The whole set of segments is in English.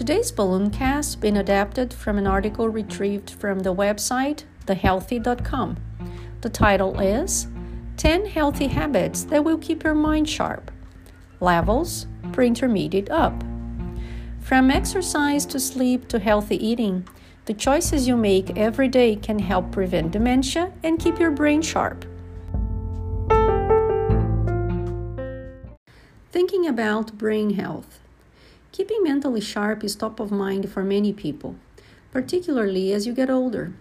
Today's balloon cast has been adapted from an article retrieved from the website thehealthy.com. The title is 10 Healthy Habits That Will Keep Your Mind Sharp. Levels pre intermediate up. From exercise to sleep to healthy eating, the choices you make every day can help prevent dementia and keep your brain sharp. Thinking about brain health. Keeping mentally sharp is top of mind for many people, particularly as you get older.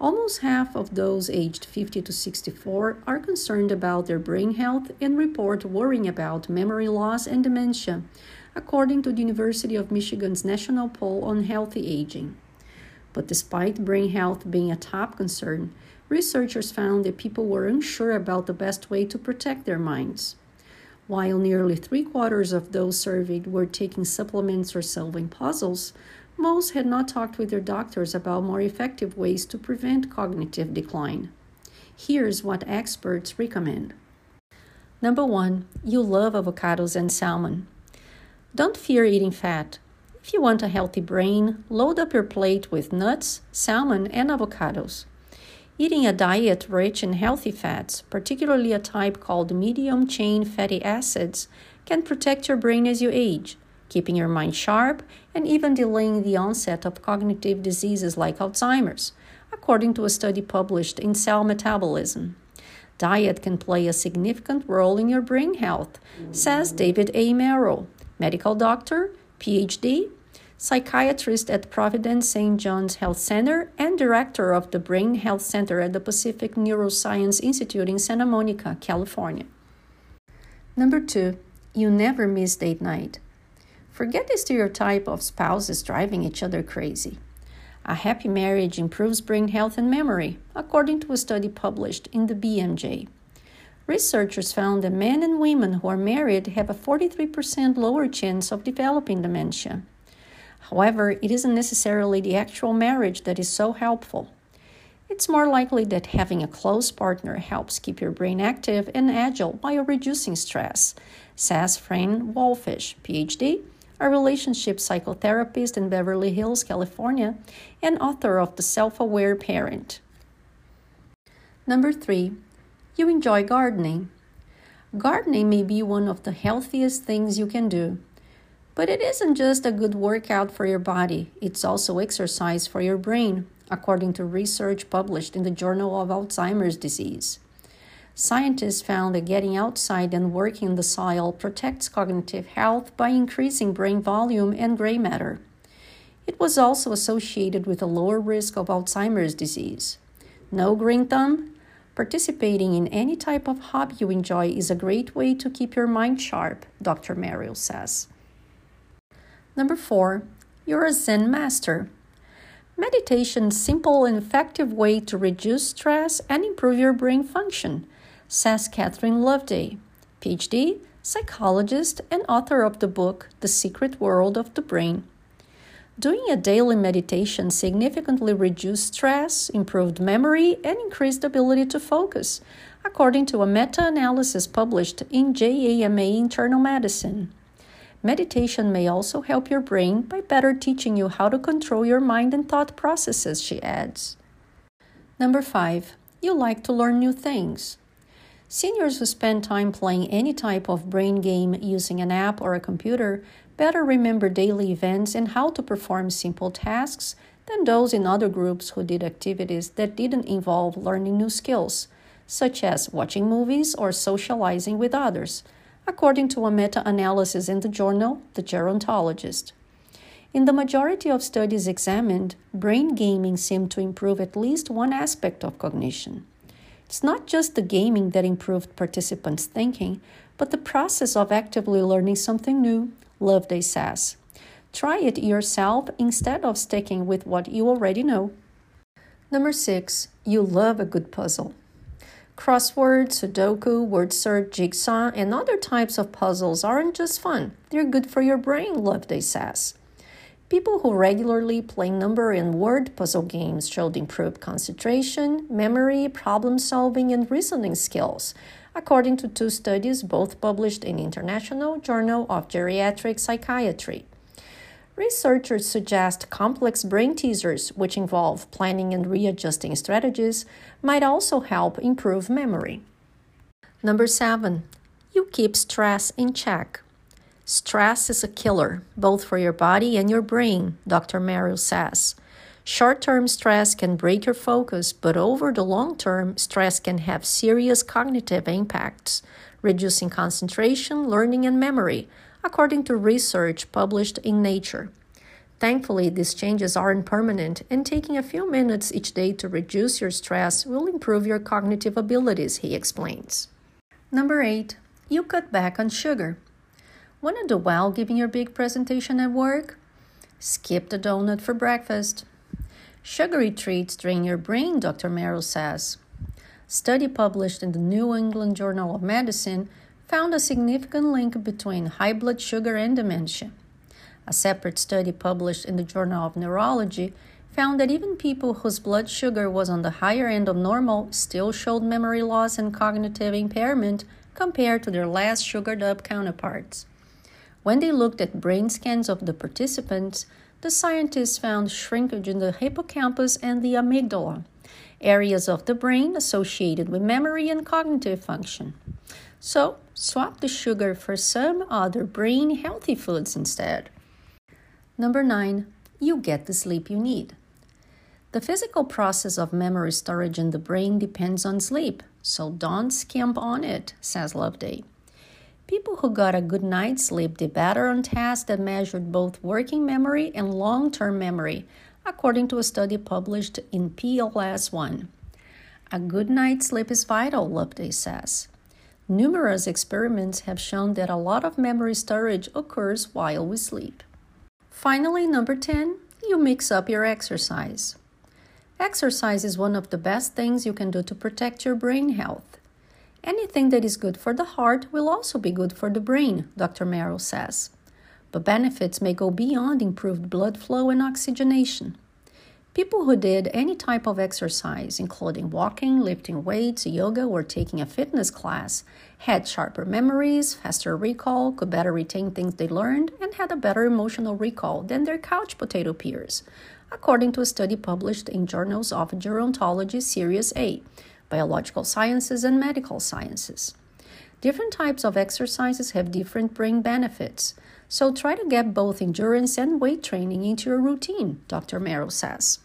Almost half of those aged 50 to 64 are concerned about their brain health and report worrying about memory loss and dementia, according to the University of Michigan's National Poll on Healthy Aging. But despite brain health being a top concern, researchers found that people were unsure about the best way to protect their minds. While nearly three quarters of those surveyed were taking supplements or solving puzzles, most had not talked with their doctors about more effective ways to prevent cognitive decline. Here's what experts recommend. Number one, you love avocados and salmon. Don't fear eating fat. If you want a healthy brain, load up your plate with nuts, salmon, and avocados. Eating a diet rich in healthy fats, particularly a type called medium chain fatty acids, can protect your brain as you age, keeping your mind sharp and even delaying the onset of cognitive diseases like Alzheimer's, according to a study published in Cell Metabolism. Diet can play a significant role in your brain health, says David A. Merrill, medical doctor, PhD, psychiatrist at Providence St. John's Health Center and director of the Brain Health Center at the Pacific Neuroscience Institute in Santa Monica, California. Number two, you never miss date night. Forget the stereotype of spouses driving each other crazy. A happy marriage improves brain health and memory, according to a study published in the BMJ. Researchers found that men and women who are married have a 43% lower chance of developing dementia. However, it isn't necessarily the actual marriage that is so helpful. It's more likely that having a close partner helps keep your brain active and agile while reducing stress, says Fran Walfish, PhD, a relationship psychotherapist in Beverly Hills, California, and author of The Self Aware Parent. Number three, you enjoy gardening. Gardening may be one of the healthiest things you can do. But it isn't just a good workout for your body, it's also exercise for your brain, according to research published in the Journal of Alzheimer's Disease. Scientists found that getting outside and working in the soil protects cognitive health by increasing brain volume and gray matter. It was also associated with a lower risk of Alzheimer's disease. No green thumb? Participating in any type of hobby you enjoy is a great way to keep your mind sharp, Dr. Merrill says. Number four, you're a Zen master. Meditation simple and effective way to reduce stress and improve your brain function, says Catherine Loveday, PhD, psychologist, and author of the book The Secret World of the Brain. Doing a daily meditation significantly reduced stress, improved memory, and increased ability to focus, according to a meta analysis published in JAMA Internal Medicine. Meditation may also help your brain by better teaching you how to control your mind and thought processes, she adds. Number five, you like to learn new things. Seniors who spend time playing any type of brain game using an app or a computer better remember daily events and how to perform simple tasks than those in other groups who did activities that didn't involve learning new skills, such as watching movies or socializing with others according to a meta analysis in the journal The Gerontologist. In the majority of studies examined, brain gaming seemed to improve at least one aspect of cognition. It's not just the gaming that improved participants' thinking, but the process of actively learning something new, Loveday says. Try it yourself instead of sticking with what you already know. Number six, you love a good puzzle. Crossword, Sudoku, word search, jigsaw, and other types of puzzles aren't just fun, they're good for your brain, Loveday says. People who regularly play number and word puzzle games showed improved concentration, memory, problem solving, and reasoning skills, according to two studies both published in International Journal of Geriatric Psychiatry. Researchers suggest complex brain teasers, which involve planning and readjusting strategies, might also help improve memory. Number seven, you keep stress in check. Stress is a killer, both for your body and your brain, Dr. Merrill says. Short term stress can break your focus, but over the long term, stress can have serious cognitive impacts, reducing concentration, learning, and memory, according to research published in Nature. Thankfully, these changes aren't permanent, and taking a few minutes each day to reduce your stress will improve your cognitive abilities, he explains. Number 8. You cut back on sugar. Want to do well giving your big presentation at work? Skip the donut for breakfast. Sugary treats drain your brain, Dr. Merrill says. Study published in the New England Journal of Medicine found a significant link between high blood sugar and dementia. A separate study published in the Journal of Neurology found that even people whose blood sugar was on the higher end of normal still showed memory loss and cognitive impairment compared to their less sugared up counterparts. When they looked at brain scans of the participants, the scientists found shrinkage in the hippocampus and the amygdala, areas of the brain associated with memory and cognitive function. So, swap the sugar for some other brain healthy foods instead. Number nine, you get the sleep you need. The physical process of memory storage in the brain depends on sleep, so don't skimp on it, says Loveday. People who got a good night's sleep did better on tests that measured both working memory and long term memory, according to a study published in PLOS One. A good night's sleep is vital, Loveday says. Numerous experiments have shown that a lot of memory storage occurs while we sleep. Finally, number 10, you mix up your exercise. Exercise is one of the best things you can do to protect your brain health. Anything that is good for the heart will also be good for the brain, Dr. Merrill says. But benefits may go beyond improved blood flow and oxygenation. People who did any type of exercise, including walking, lifting weights, yoga, or taking a fitness class, had sharper memories, faster recall, could better retain things they learned, and had a better emotional recall than their couch potato peers, according to a study published in Journals of Gerontology Series A, Biological Sciences and Medical Sciences. Different types of exercises have different brain benefits, so try to get both endurance and weight training into your routine, Dr. Merrill says.